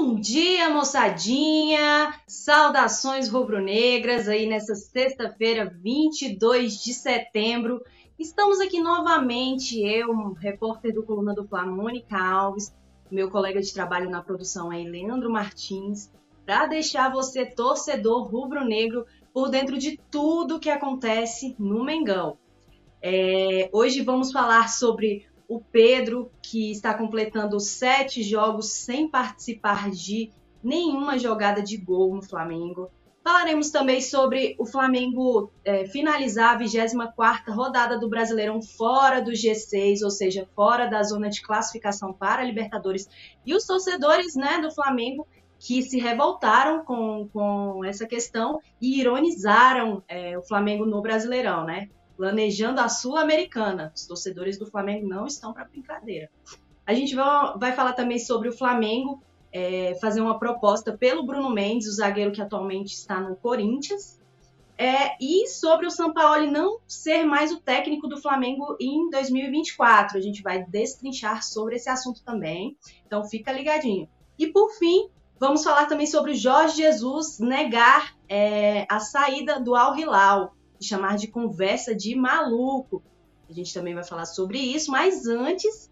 Bom dia, moçadinha! Saudações rubro-negras aí nessa sexta-feira, 22 de setembro. Estamos aqui novamente, eu, repórter do Coluna do Fla, Mônica Alves, meu colega de trabalho na produção aí, Leandro Martins, para deixar você, torcedor rubro-negro, por dentro de tudo que acontece no Mengão. É, hoje vamos falar sobre o Pedro, que está completando sete jogos sem participar de nenhuma jogada de gol no Flamengo. Falaremos também sobre o Flamengo é, finalizar a 24 rodada do Brasileirão fora do G6, ou seja, fora da zona de classificação para a Libertadores. E os torcedores né, do Flamengo que se revoltaram com, com essa questão e ironizaram é, o Flamengo no Brasileirão, né? Planejando a Sul-Americana. Os torcedores do Flamengo não estão para brincadeira. A gente vai, falar também sobre o Flamengo é, fazer uma proposta pelo Bruno Mendes, o zagueiro que atualmente está no Corinthians, é, e sobre o São Paulo não ser mais o técnico do Flamengo em 2024. A gente vai destrinchar sobre esse assunto também, então fica ligadinho. E por fim, vamos falar também sobre o Jorge Jesus negar é, a saída do Al Hilal de chamar de conversa de maluco. A gente também vai falar sobre isso, mas antes,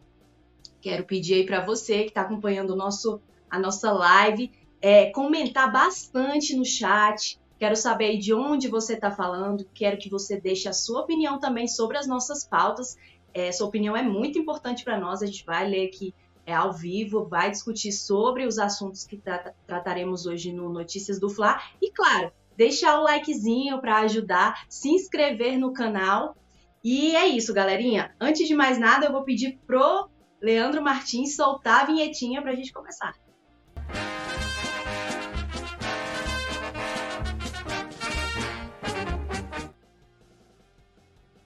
quero pedir aí para você que está acompanhando o nosso, a nossa live, é, comentar bastante no chat. Quero saber aí de onde você está falando. Quero que você deixe a sua opinião também sobre as nossas pautas. É, sua opinião é muito importante para nós. A gente vai ler aqui é, ao vivo, vai discutir sobre os assuntos que tra trataremos hoje no Notícias do Fla. E claro, deixar o likezinho para ajudar, se inscrever no canal. E é isso, galerinha. Antes de mais nada, eu vou pedir pro Leandro Martins soltar a vinhetinha para a gente começar.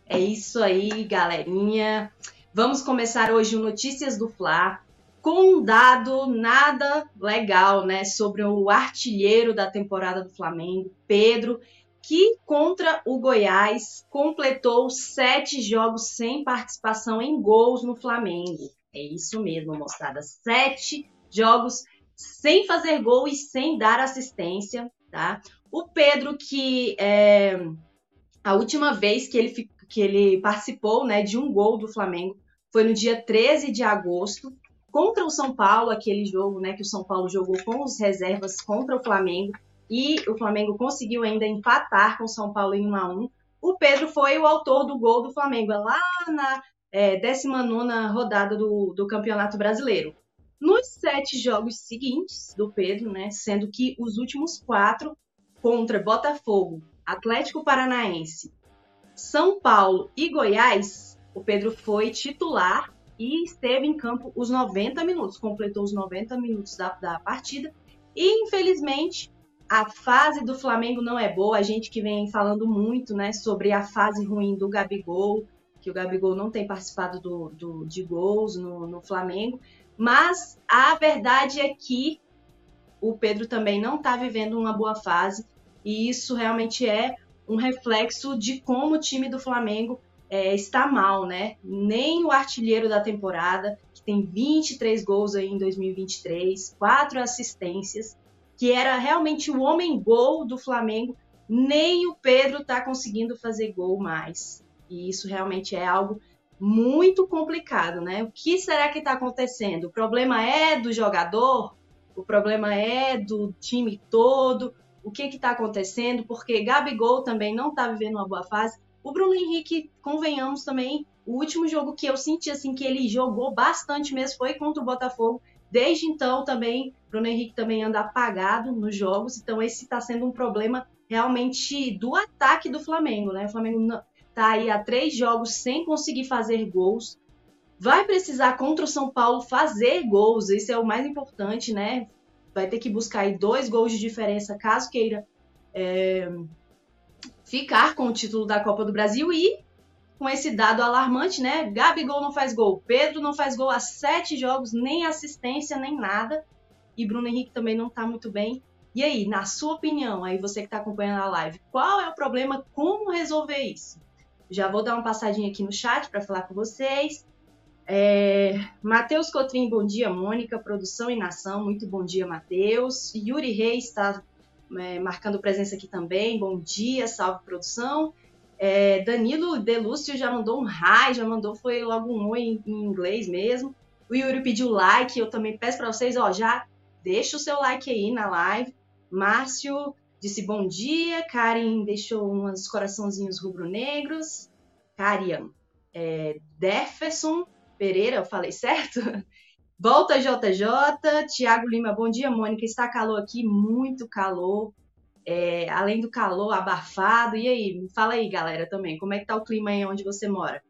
É isso aí, galerinha. Vamos começar hoje o Notícias do Fla com um dado nada legal, né, sobre o artilheiro da temporada do Flamengo, Pedro, que contra o Goiás completou sete jogos sem participação em gols no Flamengo. É isso mesmo, moçada. Sete jogos sem fazer gol e sem dar assistência, tá? O Pedro, que é, a última vez que ele, que ele participou né, de um gol do Flamengo foi no dia 13 de agosto, contra o São Paulo, aquele jogo né, que o São Paulo jogou com os reservas contra o Flamengo, e o Flamengo conseguiu ainda empatar com o São Paulo em 1 a 1 O Pedro foi o autor do gol do Flamengo lá na é, 19 rodada do, do Campeonato Brasileiro. Nos sete jogos seguintes do Pedro, né, sendo que os últimos quatro contra Botafogo, Atlético Paranaense, São Paulo e Goiás, o Pedro foi titular e esteve em campo os 90 minutos, completou os 90 minutos da, da partida. E infelizmente a fase do Flamengo não é boa. A gente que vem falando muito né, sobre a fase ruim do Gabigol, que o Gabigol não tem participado do, do de gols no, no Flamengo. Mas a verdade é que o Pedro também não está vivendo uma boa fase. E isso realmente é um reflexo de como o time do Flamengo é, está mal, né? Nem o artilheiro da temporada, que tem 23 gols aí em 2023, quatro assistências, que era realmente o homem-gol do Flamengo, nem o Pedro está conseguindo fazer gol mais. E isso realmente é algo muito complicado, né? O que será que está acontecendo? O problema é do jogador? O problema é do time todo? O que está acontecendo? Porque Gabigol também não está vivendo uma boa fase. O Bruno Henrique, convenhamos também, o último jogo que eu senti assim que ele jogou bastante mesmo foi contra o Botafogo. Desde então também, Bruno Henrique também anda apagado nos jogos, então esse está sendo um problema realmente do ataque do Flamengo, né? O Flamengo está aí há três jogos sem conseguir fazer gols. Vai precisar contra o São Paulo fazer gols, esse é o mais importante, né? Vai ter que buscar aí dois gols de diferença caso queira é, ficar com o título da Copa do Brasil e com esse dado alarmante, né? Gabigol não faz gol, Pedro não faz gol há sete jogos, nem assistência, nem nada. E Bruno Henrique também não tá muito bem. E aí, na sua opinião, aí você que está acompanhando a live, qual é o problema? Como resolver isso? Já vou dar uma passadinha aqui no chat para falar com vocês. É, Matheus Cotrim, bom dia, Mônica, produção e nação, muito bom dia, Matheus. Yuri Reis está é, marcando presença aqui também, bom dia, salve produção. É, Danilo Delúcio já mandou um hi, já mandou, foi logo um oi em, em inglês mesmo. O Yuri pediu like, eu também peço para vocês, ó, já deixa o seu like aí na live. Márcio disse bom dia, Karen deixou uns coraçãozinhos rubro-negros. Karian, é, Defferson, Pereira, eu falei certo? Volta JJ, Tiago Lima, bom dia, Mônica. Está calor aqui, muito calor. É, além do calor abafado. E aí, fala aí, galera, também, como é que tá o clima aí onde você mora?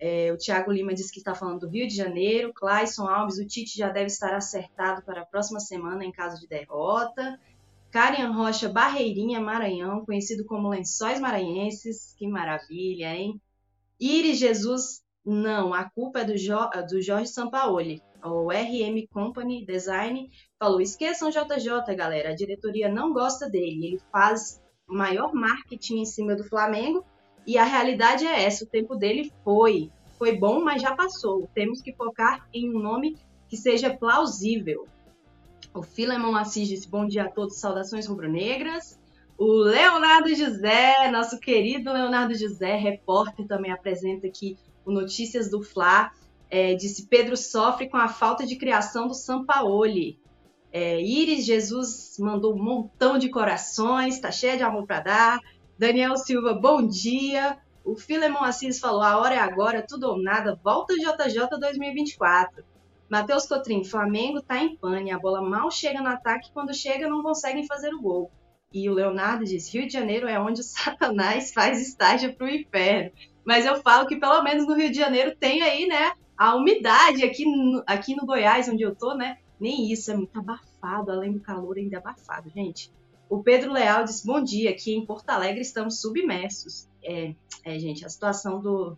É, o Tiago Lima disse que está falando do Rio de Janeiro. Clayson Alves, o Tite já deve estar acertado para a próxima semana em caso de derrota. Karian Rocha Barreirinha, Maranhão, conhecido como Lençóis Maranhenses. Que maravilha, hein? Iris Jesus não, a culpa é do, jo do Jorge Sampaoli. O RM Company Design falou: esqueçam JJ, galera. A diretoria não gosta dele. Ele faz maior marketing em cima do Flamengo. E a realidade é essa: o tempo dele foi. Foi bom, mas já passou. Temos que focar em um nome que seja plausível. O Filemon Assis disse: bom dia a todos, saudações rubro-negras. O Leonardo José, nosso querido Leonardo José, repórter, também apresenta aqui o Notícias do Fla, é, disse Pedro sofre com a falta de criação do Sampaoli. É, Iris Jesus mandou um montão de corações, tá cheia de amor para dar. Daniel Silva, bom dia. O Filemon Assis falou: a hora é agora, tudo ou nada, volta JJ 2024. Matheus Cotrim, Flamengo tá em pane, a bola mal chega no ataque, quando chega não conseguem fazer o gol. E o Leonardo diz: Rio de Janeiro é onde o Satanás faz estágio pro inferno. Mas eu falo que pelo menos no Rio de Janeiro tem aí, né, a umidade aqui no, aqui no Goiás, onde eu tô, né? Nem isso, é muito abafado, além do calor ainda é abafado, gente. O Pedro Leal disse, bom dia, aqui em Porto Alegre estamos submersos. É, é gente, a situação do,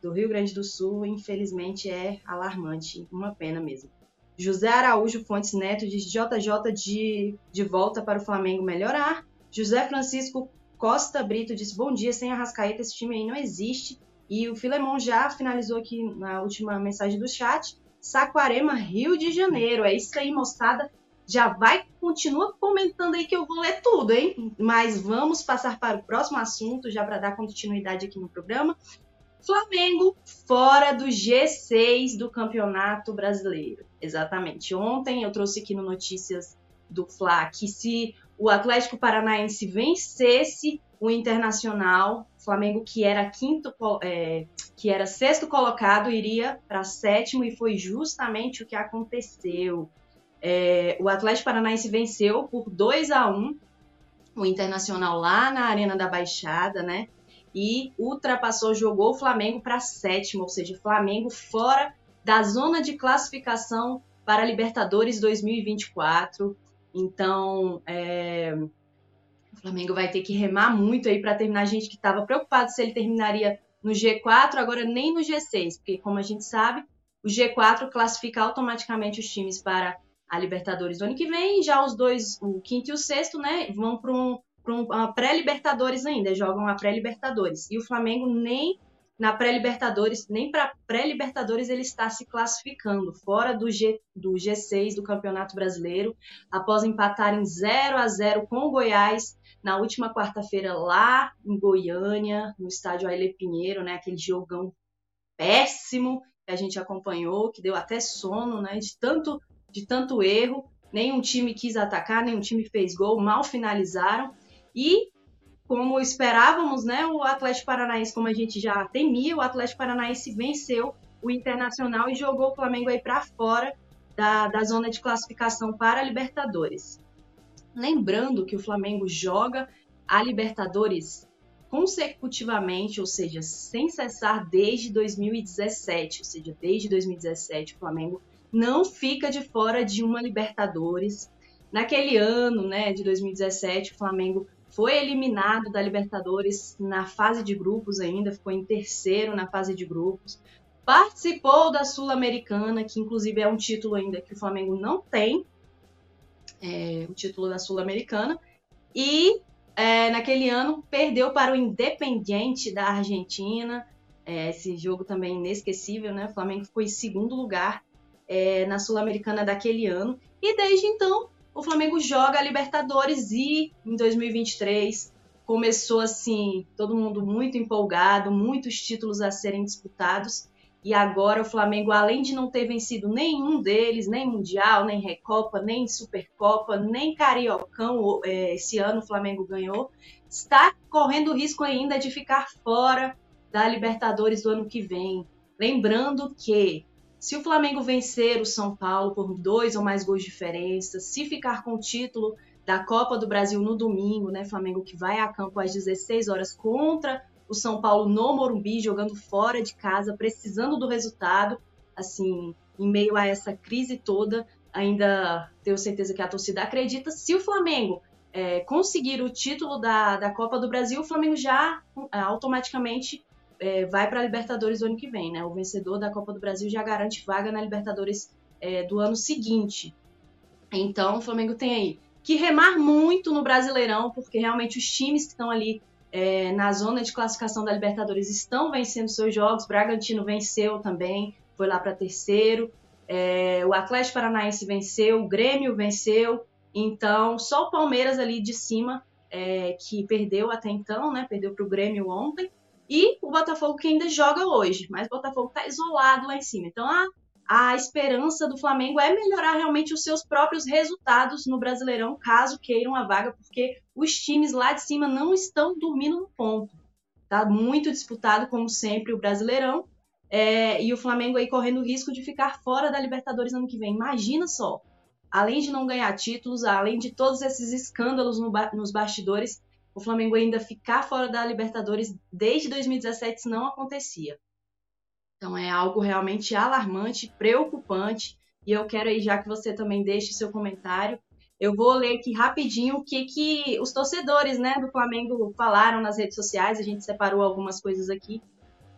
do Rio Grande do Sul, infelizmente, é alarmante, uma pena mesmo. José Araújo Fontes Neto diz JJ de, de volta para o Flamengo melhorar. José Francisco Costa Brito disse: Bom dia, sem Arrascaeta, esse time aí não existe. E o Filemon já finalizou aqui na última mensagem do chat. Saquarema, Rio de Janeiro. É isso aí, moçada. Já vai, continua comentando aí que eu vou ler tudo, hein? Mas vamos passar para o próximo assunto, já para dar continuidade aqui no programa. Flamengo fora do G6 do Campeonato Brasileiro. Exatamente. Ontem eu trouxe aqui no Notícias do Fla que se o Atlético Paranaense vencesse o Internacional, Flamengo que era quinto, é, que era sexto colocado iria para sétimo e foi justamente o que aconteceu. É, o Atlético Paranaense venceu por 2 a 1 o Internacional lá na Arena da Baixada, né? E ultrapassou, jogou o Flamengo para sétimo, ou seja, Flamengo fora da zona de classificação para Libertadores 2024. Então, é, o Flamengo vai ter que remar muito aí para terminar. A gente que estava preocupado se ele terminaria no G4, agora nem no G6, porque como a gente sabe, o G4 classifica automaticamente os times para a Libertadores do ano que vem, já os dois, o quinto e o sexto, né, vão para um, uma pré-Libertadores ainda, jogam a pré-Libertadores. E o Flamengo nem na pré-Libertadores, nem para pré-Libertadores ele está se classificando, fora do, G, do G6 do Campeonato Brasileiro, após empatar em 0 a 0 com o Goiás na última quarta-feira lá em Goiânia, no estádio Aile Pinheiro, né, aquele jogão péssimo que a gente acompanhou, que deu até sono, né, de tanto de tanto erro, nenhum time quis atacar, nenhum time fez gol, mal finalizaram. E como esperávamos, né, o Atlético Paranaense, como a gente já temia, o Atlético Paranaense venceu o Internacional e jogou o Flamengo aí para fora da, da zona de classificação para a Libertadores. Lembrando que o Flamengo joga a Libertadores consecutivamente, ou seja, sem cessar desde 2017, ou seja, desde 2017 o Flamengo não fica de fora de uma Libertadores. Naquele ano, né, de 2017, o Flamengo foi eliminado da Libertadores na fase de grupos ainda, ficou em terceiro na fase de grupos. Participou da Sul-Americana, que inclusive é um título ainda que o Flamengo não tem, é, o título da Sul-Americana. E é, naquele ano perdeu para o Independiente da Argentina. É, esse jogo também inesquecível, né? O Flamengo ficou em segundo lugar é, na Sul-Americana daquele ano. E desde então, o Flamengo joga a Libertadores e em 2023 começou assim, todo mundo muito empolgado, muitos títulos a serem disputados. E agora o Flamengo, além de não ter vencido nenhum deles, nem Mundial, nem Recopa, nem Supercopa, nem Cariocão, é, esse ano o Flamengo ganhou, está correndo o risco ainda de ficar fora da Libertadores do ano que vem. Lembrando que se o Flamengo vencer o São Paulo por dois ou mais gols de diferença, se ficar com o título da Copa do Brasil no domingo, né, Flamengo que vai a campo às 16 horas contra o São Paulo no Morumbi, jogando fora de casa, precisando do resultado, assim, em meio a essa crise toda, ainda tenho certeza que a torcida acredita. Se o Flamengo é, conseguir o título da, da Copa do Brasil, o Flamengo já é, automaticamente é, vai para a Libertadores ano que vem, né? O vencedor da Copa do Brasil já garante vaga na Libertadores é, do ano seguinte. Então, o Flamengo tem aí que remar muito no Brasileirão, porque realmente os times que estão ali é, na zona de classificação da Libertadores estão vencendo seus jogos. Bragantino venceu também, foi lá para terceiro. É, o Atlético Paranaense venceu, o Grêmio venceu. Então, só o Palmeiras ali de cima, é, que perdeu até então, né? Perdeu para o Grêmio ontem. E o Botafogo que ainda joga hoje, mas o Botafogo está isolado lá em cima. Então a, a esperança do Flamengo é melhorar realmente os seus próprios resultados no Brasileirão, caso queiram a vaga, porque os times lá de cima não estão dormindo no ponto. Tá muito disputado, como sempre, o Brasileirão. É, e o Flamengo aí correndo o risco de ficar fora da Libertadores ano que vem. Imagina só, além de não ganhar títulos, além de todos esses escândalos no, nos bastidores, o Flamengo ainda ficar fora da Libertadores desde 2017 isso não acontecia. Então é algo realmente alarmante, preocupante, e eu quero aí já que você também deixe seu comentário, eu vou ler aqui rapidinho o que, que os torcedores né, do Flamengo falaram nas redes sociais, a gente separou algumas coisas aqui,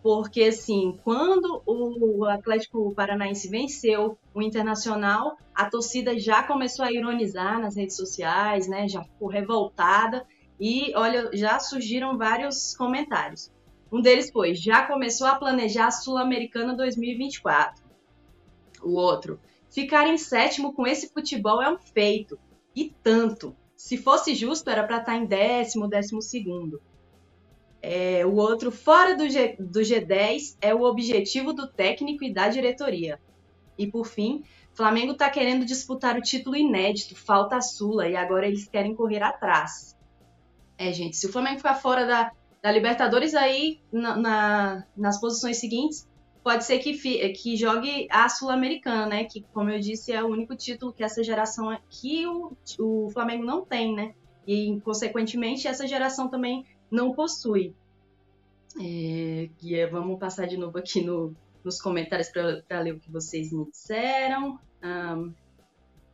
porque assim, quando o Atlético Paranaense venceu o Internacional, a torcida já começou a ironizar nas redes sociais, né, já ficou revoltada, e olha, já surgiram vários comentários. Um deles foi: já começou a planejar a Sul-Americana 2024. O outro: ficar em sétimo com esse futebol é um feito. E tanto. Se fosse justo, era para estar tá em décimo, décimo segundo. É, o outro, fora do, G, do G10, é o objetivo do técnico e da diretoria. E por fim, Flamengo está querendo disputar o título inédito, falta a Sula, e agora eles querem correr atrás. É, gente, se o Flamengo ficar fora da, da Libertadores, aí na, na, nas posições seguintes, pode ser que, que jogue a Sul-Americana, né? Que, como eu disse, é o único título que essa geração que o, o Flamengo não tem, né? E, consequentemente, essa geração também não possui. É, é, vamos passar de novo aqui no, nos comentários para ler o que vocês me disseram. Um,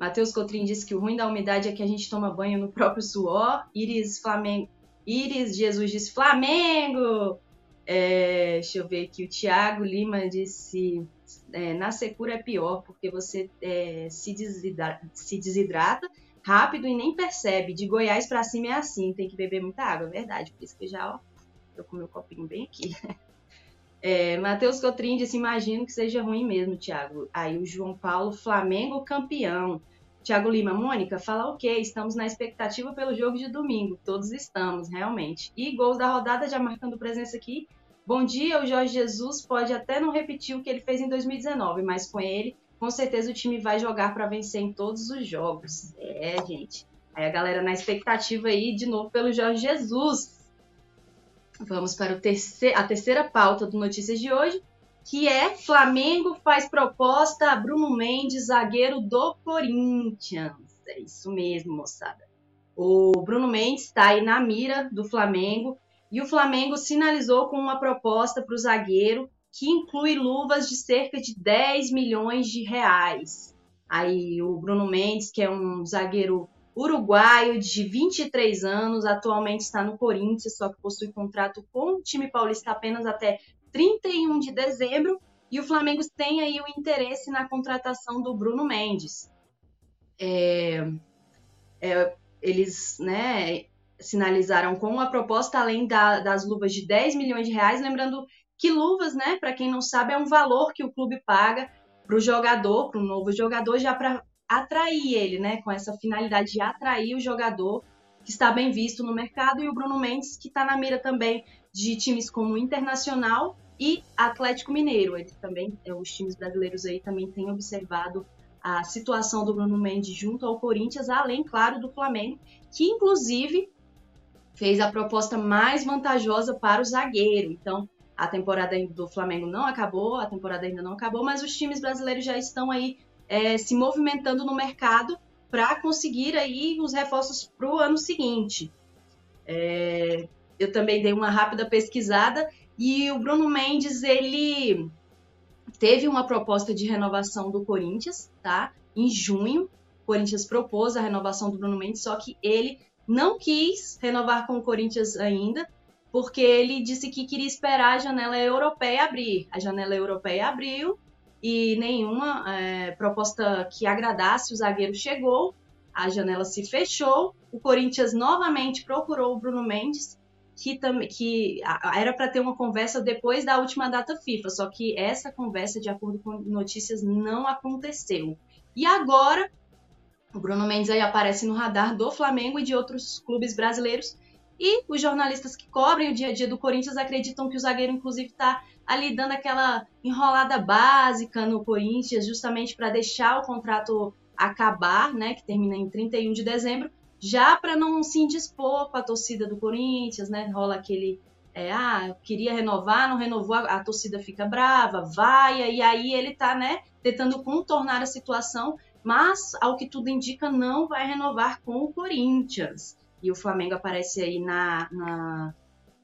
Matheus Cotrim disse que o ruim da umidade é que a gente toma banho no próprio suor. Iris Flamengo. Iris Jesus disse Flamengo! É, deixa eu ver aqui. O Thiago Lima disse: é, na secura é pior, porque você é, se, desidrata, se, desidrata, rápido e nem percebe. De Goiás para cima é assim, tem que beber muita água, é verdade. Por isso que já, ó, tô com meu copinho bem aqui. É, Matheus Cotrim disse: imagino que seja ruim mesmo, Thiago. Aí o João Paulo, Flamengo campeão. Tiago Lima, Mônica, fala o quê? Estamos na expectativa pelo jogo de domingo. Todos estamos, realmente. E gols da rodada já marcando presença aqui. Bom dia, o Jorge Jesus pode até não repetir o que ele fez em 2019, mas com ele, com certeza o time vai jogar para vencer em todos os jogos. É, gente. Aí a galera na expectativa aí de novo pelo Jorge Jesus. Vamos para terceiro, a terceira pauta do Notícias de hoje, que é Flamengo faz proposta a Bruno Mendes, zagueiro do Corinthians. É isso mesmo, moçada. O Bruno Mendes está aí na mira do Flamengo e o Flamengo sinalizou com uma proposta para o zagueiro que inclui luvas de cerca de 10 milhões de reais. Aí o Bruno Mendes, que é um zagueiro uruguaio de 23 anos, atualmente está no Corinthians, só que possui contrato com o time paulista apenas até 31 de dezembro e o Flamengo tem aí o interesse na contratação do Bruno Mendes. É, é, eles né, sinalizaram com a proposta, além da, das luvas de 10 milhões de reais, lembrando Que luvas, né? Para quem não sabe, é um valor que o clube paga para o jogador, para o novo jogador, já para atrair ele, né? Com essa finalidade de atrair o jogador que está bem visto no mercado e o Bruno Mendes que está na mira também de times como Internacional e Atlético Mineiro. Ele também, é, os times brasileiros aí também têm observado a situação do Bruno Mendes junto ao Corinthians, além, claro, do Flamengo, que inclusive fez a proposta mais vantajosa para o zagueiro. Então, a temporada do Flamengo não acabou, a temporada ainda não acabou, mas os times brasileiros já estão aí é, se movimentando no mercado para conseguir aí os reforços para o ano seguinte. É, eu também dei uma rápida pesquisada e o Bruno Mendes ele teve uma proposta de renovação do Corinthians, tá? Em junho, o Corinthians propôs a renovação do Bruno Mendes, só que ele não quis renovar com o Corinthians ainda, porque ele disse que queria esperar a janela europeia abrir. A janela europeia abriu e nenhuma é, proposta que agradasse o zagueiro chegou. A janela se fechou. O Corinthians novamente procurou o Bruno Mendes, que, que era para ter uma conversa depois da última data FIFA, só que essa conversa, de acordo com notícias, não aconteceu. E agora, o Bruno Mendes aí aparece no radar do Flamengo e de outros clubes brasileiros. E os jornalistas que cobrem o dia a dia do Corinthians acreditam que o zagueiro, inclusive, está ali dando aquela enrolada básica no Corinthians, justamente para deixar o contrato acabar, né, que termina em 31 de dezembro, já para não se indispor com a torcida do Corinthians, né? Rola aquele é, ah, queria renovar, não renovou, a, a, torcida fica brava, vai, e aí ele tá, né, tentando contornar a situação, mas ao que tudo indica, não vai renovar com o Corinthians. E o Flamengo aparece aí na, na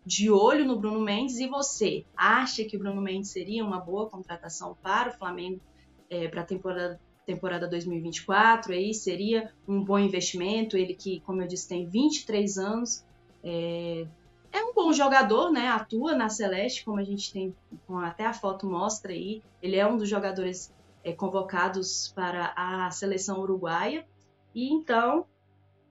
de olho no Bruno Mendes. E você acha que o Bruno Mendes seria uma boa contratação para o Flamengo é, para a temporada temporada 2024 aí seria um bom investimento. Ele que, como eu disse, tem 23 anos, é, é um bom jogador, né? Atua na Celeste, como a gente tem, até a foto mostra aí. Ele é um dos jogadores é, convocados para a seleção uruguaia. E então,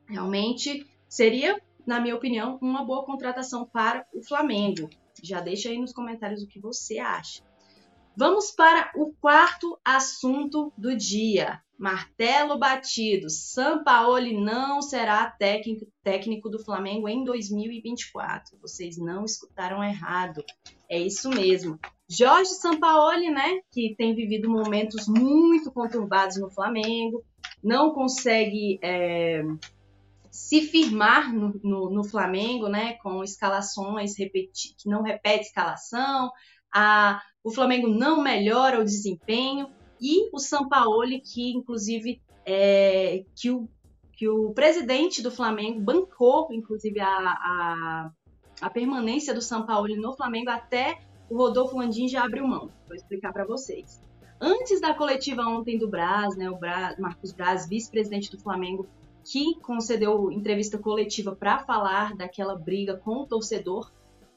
realmente seria, na minha opinião, uma boa contratação para o Flamengo. Já deixa aí nos comentários o que você acha. Vamos para o quarto assunto do dia. Martelo batido. Sampaoli não será técnico, técnico do Flamengo em 2024. Vocês não escutaram errado. É isso mesmo. Jorge Sampaoli, né, que tem vivido momentos muito conturbados no Flamengo, não consegue é, se firmar no, no, no, Flamengo, né, com escalações repeti que não repete escalação, a, o Flamengo não melhora o desempenho e o Sampaoli, que inclusive é, que, o, que o presidente do Flamengo bancou, inclusive, a, a, a permanência do Sampaoli no Flamengo até o Rodolfo Landim já abriu mão. Vou explicar para vocês. Antes da coletiva ontem do Braz, né, o Braz, Marcos Braz, vice-presidente do Flamengo, que concedeu entrevista coletiva para falar daquela briga com o torcedor,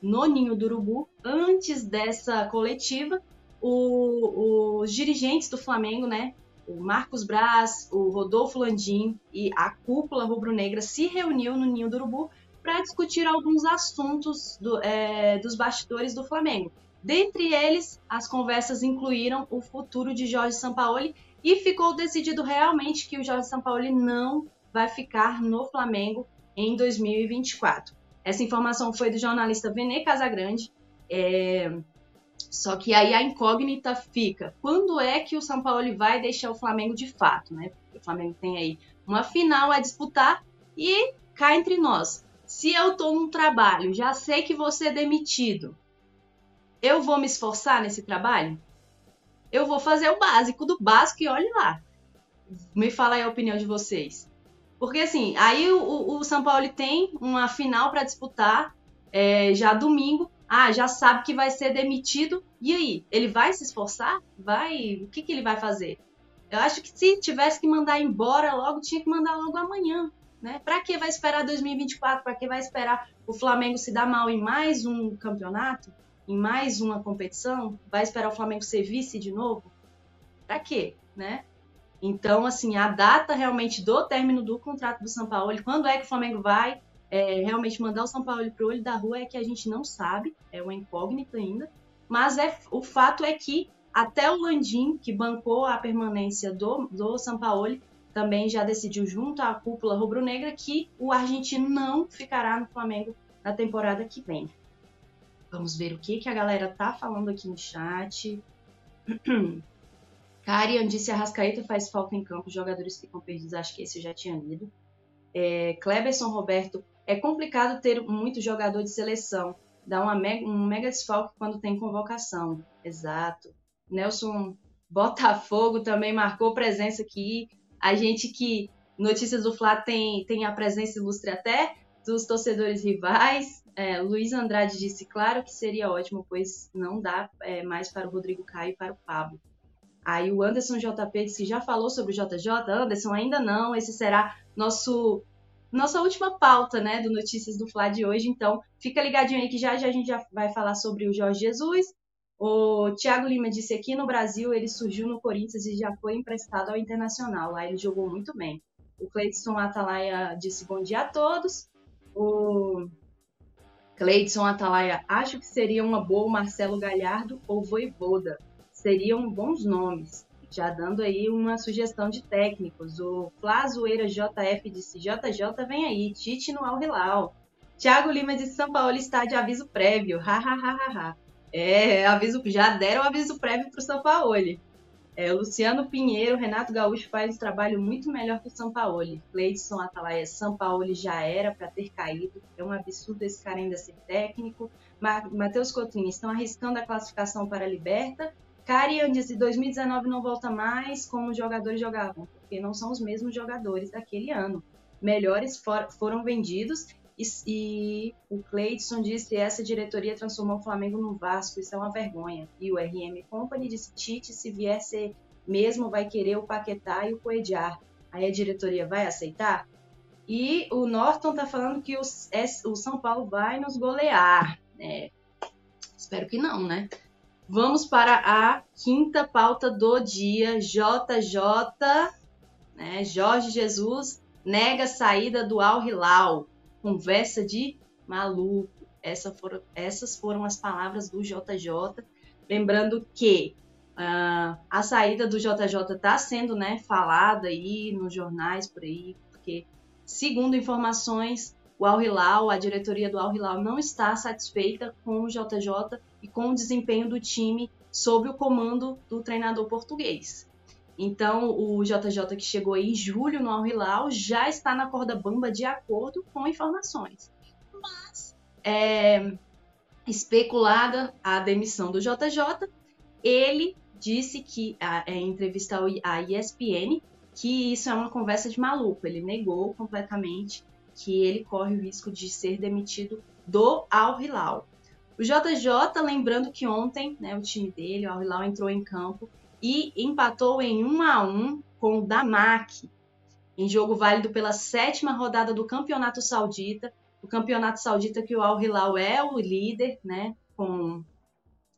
no Ninho do Urubu. Antes dessa coletiva, o, os dirigentes do Flamengo, né, o Marcos Braz, o Rodolfo Landim e a cúpula rubro-negra se reuniu no Ninho do Urubu para discutir alguns assuntos do, é, dos bastidores do Flamengo. Dentre eles, as conversas incluíram o futuro de Jorge Sampaoli e ficou decidido realmente que o Jorge Sampaoli não vai ficar no Flamengo em 2024. Essa informação foi do jornalista Vene Casagrande. É... Só que aí a incógnita fica: quando é que o São Paulo vai deixar o Flamengo de fato, né? O Flamengo tem aí uma final a disputar e cá entre nós. Se eu tô num trabalho, já sei que vou ser demitido, eu vou me esforçar nesse trabalho? Eu vou fazer o básico do básico e olhe lá. Me fala aí a opinião de vocês. Porque assim, aí o, o São Paulo tem uma final para disputar é, já domingo. Ah, já sabe que vai ser demitido. E aí? Ele vai se esforçar? Vai? O que, que ele vai fazer? Eu acho que se tivesse que mandar embora logo, tinha que mandar logo amanhã. Né? Para que vai esperar 2024? Para que vai esperar o Flamengo se dar mal em mais um campeonato? Em mais uma competição? Vai esperar o Flamengo ser vice de novo? Para quê? Né? Então, assim, a data realmente do término do contrato do São Paulo, quando é que o Flamengo vai é, realmente mandar o São Paulo para o olho da rua, é que a gente não sabe, é uma incógnita ainda. mas é, o fato é que até o Landim, que bancou a permanência do, do Sampaoli, também já decidiu junto à cúpula rubro-negra que o argentino não ficará no Flamengo na temporada que vem. Vamos ver o que, que a galera tá falando aqui no chat. Karian disse Arrascaeta faz falta em campo, os jogadores ficam perdidos, acho que esse eu já tinha lido. É, Kleberson Roberto, é complicado ter muito jogador de seleção, dá uma mega, um mega desfalque quando tem convocação. Exato. Nelson Botafogo também marcou presença aqui. A gente que Notícias do Fla tem, tem a presença ilustre até dos torcedores rivais. É, Luiz Andrade disse, claro que seria ótimo, pois não dá é, mais para o Rodrigo Caio e para o Pablo. Aí o Anderson JP disse, já falou sobre o JJ? Anderson, ainda não, esse será nosso nossa última pauta, né, do Notícias do Fla de hoje. Então, fica ligadinho aí que já, já a gente já vai falar sobre o Jorge Jesus. O Thiago Lima disse aqui no Brasil, ele surgiu no Corinthians e já foi emprestado ao Internacional. Lá ele jogou muito bem. O Cleidson Atalaia disse bom dia a todos. O Cleidson Atalaia, acho que seria uma boa Marcelo Galhardo ou Voivoda. Seriam bons nomes. Já dando aí uma sugestão de técnicos. O Flazoeira JF disse: JJ vem aí, Tite no Al Hilal. Thiago Lima de São Paulo está de aviso prévio. Ha, ha, ha, ha, ha. É, aviso, já deram aviso prévio para o São Paulo. É, Luciano Pinheiro, Renato Gaúcho faz um trabalho muito melhor que o São Paulo. Cleidson Atalaia, São Paulo já era para ter caído. É um absurdo esse cara ainda ser técnico. Matheus Coutinho, estão arriscando a classificação para a Liberta Carian disse 2019 não volta mais como os jogadores jogavam, porque não são os mesmos jogadores daquele ano. Melhores for, foram vendidos e, e o Cleidson disse essa diretoria transformou o Flamengo no Vasco, isso é uma vergonha. E o RM Company disse Tite, se vier ser mesmo, vai querer o Paquetá e o Coediar. Aí a diretoria vai aceitar? E o Norton tá falando que o, o São Paulo vai nos golear. É, espero que não, né? Vamos para a quinta pauta do dia. JJ, né? Jorge Jesus nega saída do Al Hilal. Conversa de maluco. Essa foram, essas foram as palavras do JJ. Lembrando que uh, a saída do JJ está sendo né, falada aí nos jornais por aí, porque, segundo informações, o Al Hilal, a diretoria do Al Hilal não está satisfeita com o JJ e com o desempenho do time sob o comando do treinador português. Então, o JJ que chegou em julho no Al Hilal já está na corda bamba de acordo com informações. Mas é especulada a demissão do JJ, ele disse que é, em entrevista à ESPN que isso é uma conversa de maluco. Ele negou completamente que ele corre o risco de ser demitido do Al Hilal. O JJ, lembrando que ontem, né, o time dele, o Al Hilal, entrou em campo e empatou em 1 a 1 com o Damak, em jogo válido pela sétima rodada do Campeonato Saudita. O Campeonato Saudita que o Al Hilal é o líder, né, com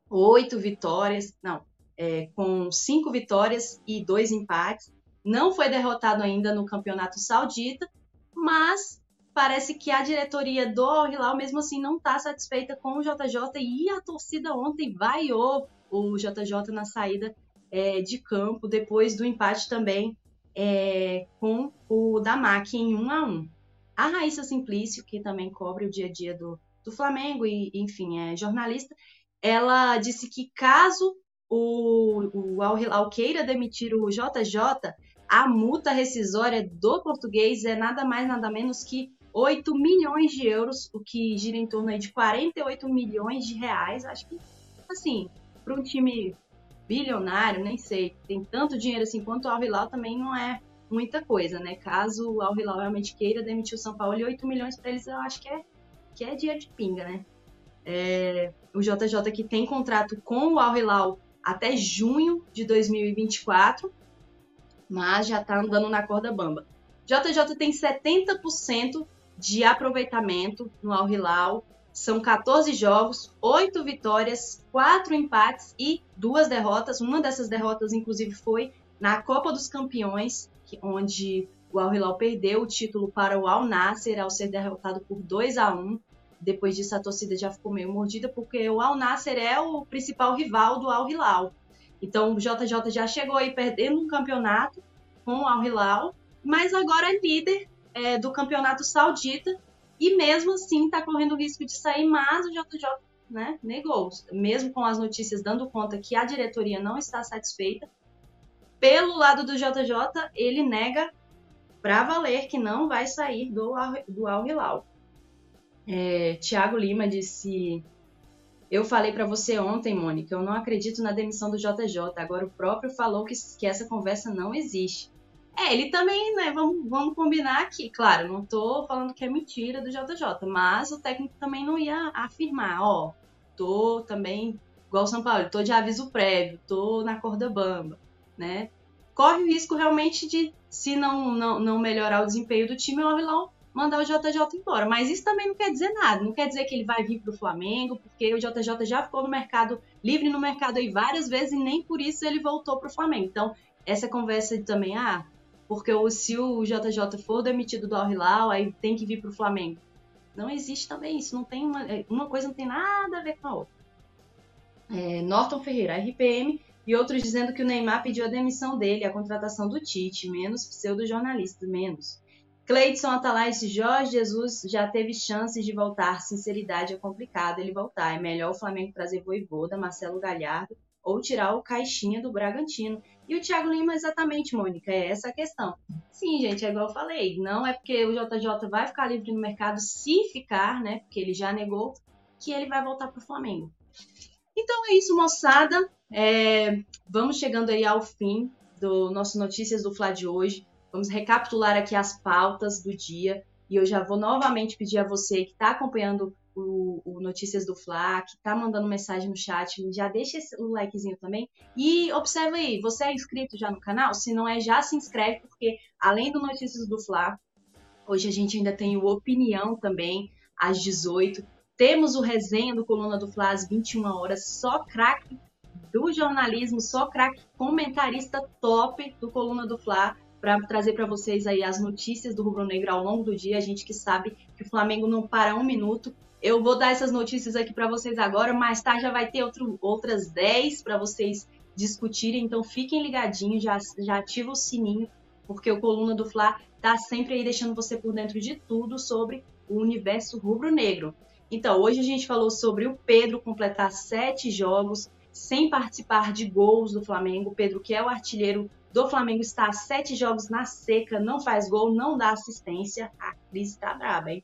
oito vitórias, não, é, com cinco vitórias e dois empates. Não foi derrotado ainda no Campeonato Saudita, mas parece que a diretoria do Al Hilal, mesmo assim, não está satisfeita com o JJ e a torcida ontem vaiou o JJ na saída é, de campo, depois do empate também é, com o Damac em 1 a 1 A Raíssa Simplício, que também cobre o dia a dia do, do Flamengo e, enfim, é jornalista, ela disse que caso o, o Al Hilal queira demitir o JJ, a multa rescisória do português é nada mais, nada menos que 8 milhões de euros, o que gira em torno aí de 48 milhões de reais. Acho que, assim, para um time bilionário, nem sei, tem tanto dinheiro assim quanto o Al Hilal também não é muita coisa, né? Caso o Al Hilal realmente queira demitir o São Paulo, e 8 milhões para eles eu acho que é, que é dinheiro de pinga, né? É, o JJ que tem contrato com o Al Hilal até junho de 2024, mas já tá andando na corda bamba. JJ tem 70% de aproveitamento no Al Hilal. São 14 jogos, 8 vitórias, 4 empates e 2 derrotas. Uma dessas derrotas, inclusive, foi na Copa dos Campeões, onde o Al Hilal perdeu o título para o Al Nasser ao ser derrotado por 2 a 1 depois disso a torcida já ficou meio mordida, porque o Al Nasser é o principal rival do Al Hilal. Então o JJ já chegou aí perdendo um campeonato com o Al Hilal, mas agora é líder é, do campeonato saudita e mesmo assim está correndo o risco de sair, mas o JJ né, negou, mesmo com as notícias dando conta que a diretoria não está satisfeita. Pelo lado do JJ, ele nega para valer que não vai sair do, do Al Hilal. É, Tiago Lima disse: Eu falei para você ontem, Mônica, eu não acredito na demissão do JJ. Agora o próprio falou que, que essa conversa não existe. É, ele também, né? Vamos, vamos combinar aqui. Claro, não tô falando que é mentira do JJ, mas o técnico também não ia afirmar: Ó, tô também, igual São Paulo, tô de aviso prévio, tô na corda bamba, né? Corre o risco realmente de, se não, não, não melhorar o desempenho do time, o Orlão mandar o JJ embora. Mas isso também não quer dizer nada. Não quer dizer que ele vai vir para o Flamengo, porque o JJ já ficou no mercado, livre no mercado aí várias vezes e nem por isso ele voltou para o Flamengo. Então, essa conversa de também, ah, porque se o JJ for demitido do Al-Hilal, aí tem que vir para o Flamengo. Não existe também isso. Não tem uma, é, uma coisa não tem nada a ver com a outra. É, Norton Ferreira, RPM, e outros dizendo que o Neymar pediu a demissão dele, a contratação do Tite, menos pseudo-jornalistas, menos. Cleidson Atalais, Jorge Jesus já teve chances de voltar. Sinceridade é complicado ele voltar. É melhor o Flamengo trazer Voivoda, Marcelo Galhardo ou tirar o Caixinha do Bragantino. E o Thiago Lima, exatamente, Mônica, é essa a questão. Sim, gente, é igual eu falei. Não é porque o JJ vai ficar livre no mercado, se ficar, né? Porque ele já negou, que ele vai voltar para o Flamengo. Então é isso, moçada. É, vamos chegando aí ao fim do nosso Notícias do Fla de hoje. Vamos recapitular aqui as pautas do dia e eu já vou novamente pedir a você que está acompanhando o, o, Notícias do Fla, que está mandando mensagem no chat, já deixa o likezinho também. E observa aí, você é inscrito já no canal? Se não é, já se inscreve, porque além do Notícias do Fla, hoje a gente ainda tem o Opinião também, às 18. Temos o resenha do Coluna do Fla às 21 horas, só craque do jornalismo, só craque comentarista top do Coluna do Fla para trazer para vocês aí as notícias do Rubro Negro ao longo do dia. A gente que sabe que o Flamengo não para um minuto. Eu vou dar essas notícias aqui para vocês agora, mais tarde já vai ter outro, outras 10 para vocês discutirem. Então fiquem ligadinhos, já, já ativa o sininho, porque o Coluna do Fla tá sempre aí deixando você por dentro de tudo sobre o universo rubro-negro. Então, hoje a gente falou sobre o Pedro completar sete jogos sem participar de gols do Flamengo. Pedro, que é o artilheiro do Flamengo está sete jogos na seca, não faz gol, não dá assistência. A crise está braba, hein?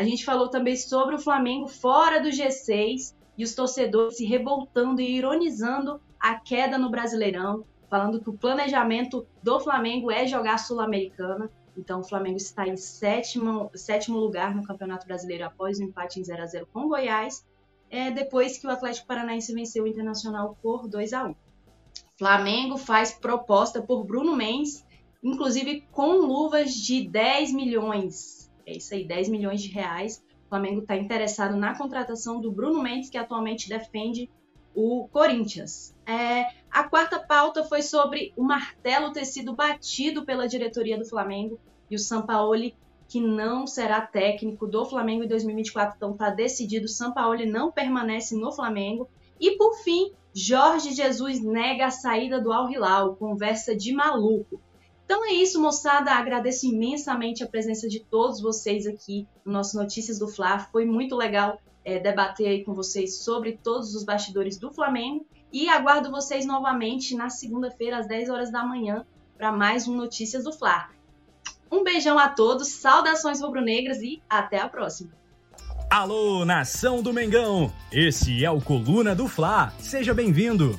A gente falou também sobre o Flamengo fora do G6 e os torcedores se revoltando e ironizando a queda no Brasileirão, falando que o planejamento do Flamengo é jogar Sul-Americana. Então, o Flamengo está em sétimo, sétimo lugar no Campeonato Brasileiro após o empate em 0 a 0 com Goiás, é, depois que o Atlético Paranaense venceu o Internacional por 2 a 1 Flamengo faz proposta por Bruno Mendes, inclusive com luvas de 10 milhões. É isso aí, 10 milhões de reais. O Flamengo está interessado na contratação do Bruno Mendes, que atualmente defende o Corinthians. É, a quarta pauta foi sobre o martelo ter sido batido pela diretoria do Flamengo e o Sampaoli que não será técnico do Flamengo em 2024. Então está decidido, o Sampaoli não permanece no Flamengo. E por fim, Jorge Jesus nega a saída do Al Hilal, conversa de maluco. Então é isso, moçada. Agradeço imensamente a presença de todos vocês aqui no nosso Notícias do Fla. Foi muito legal é, debater aí com vocês sobre todos os bastidores do Flamengo. E aguardo vocês novamente na segunda-feira, às 10 horas da manhã, para mais um Notícias do Fla. Um beijão a todos, saudações rubro-negras e até a próxima. Alô, nação do Mengão! Esse é o Coluna do Fla. Seja bem-vindo.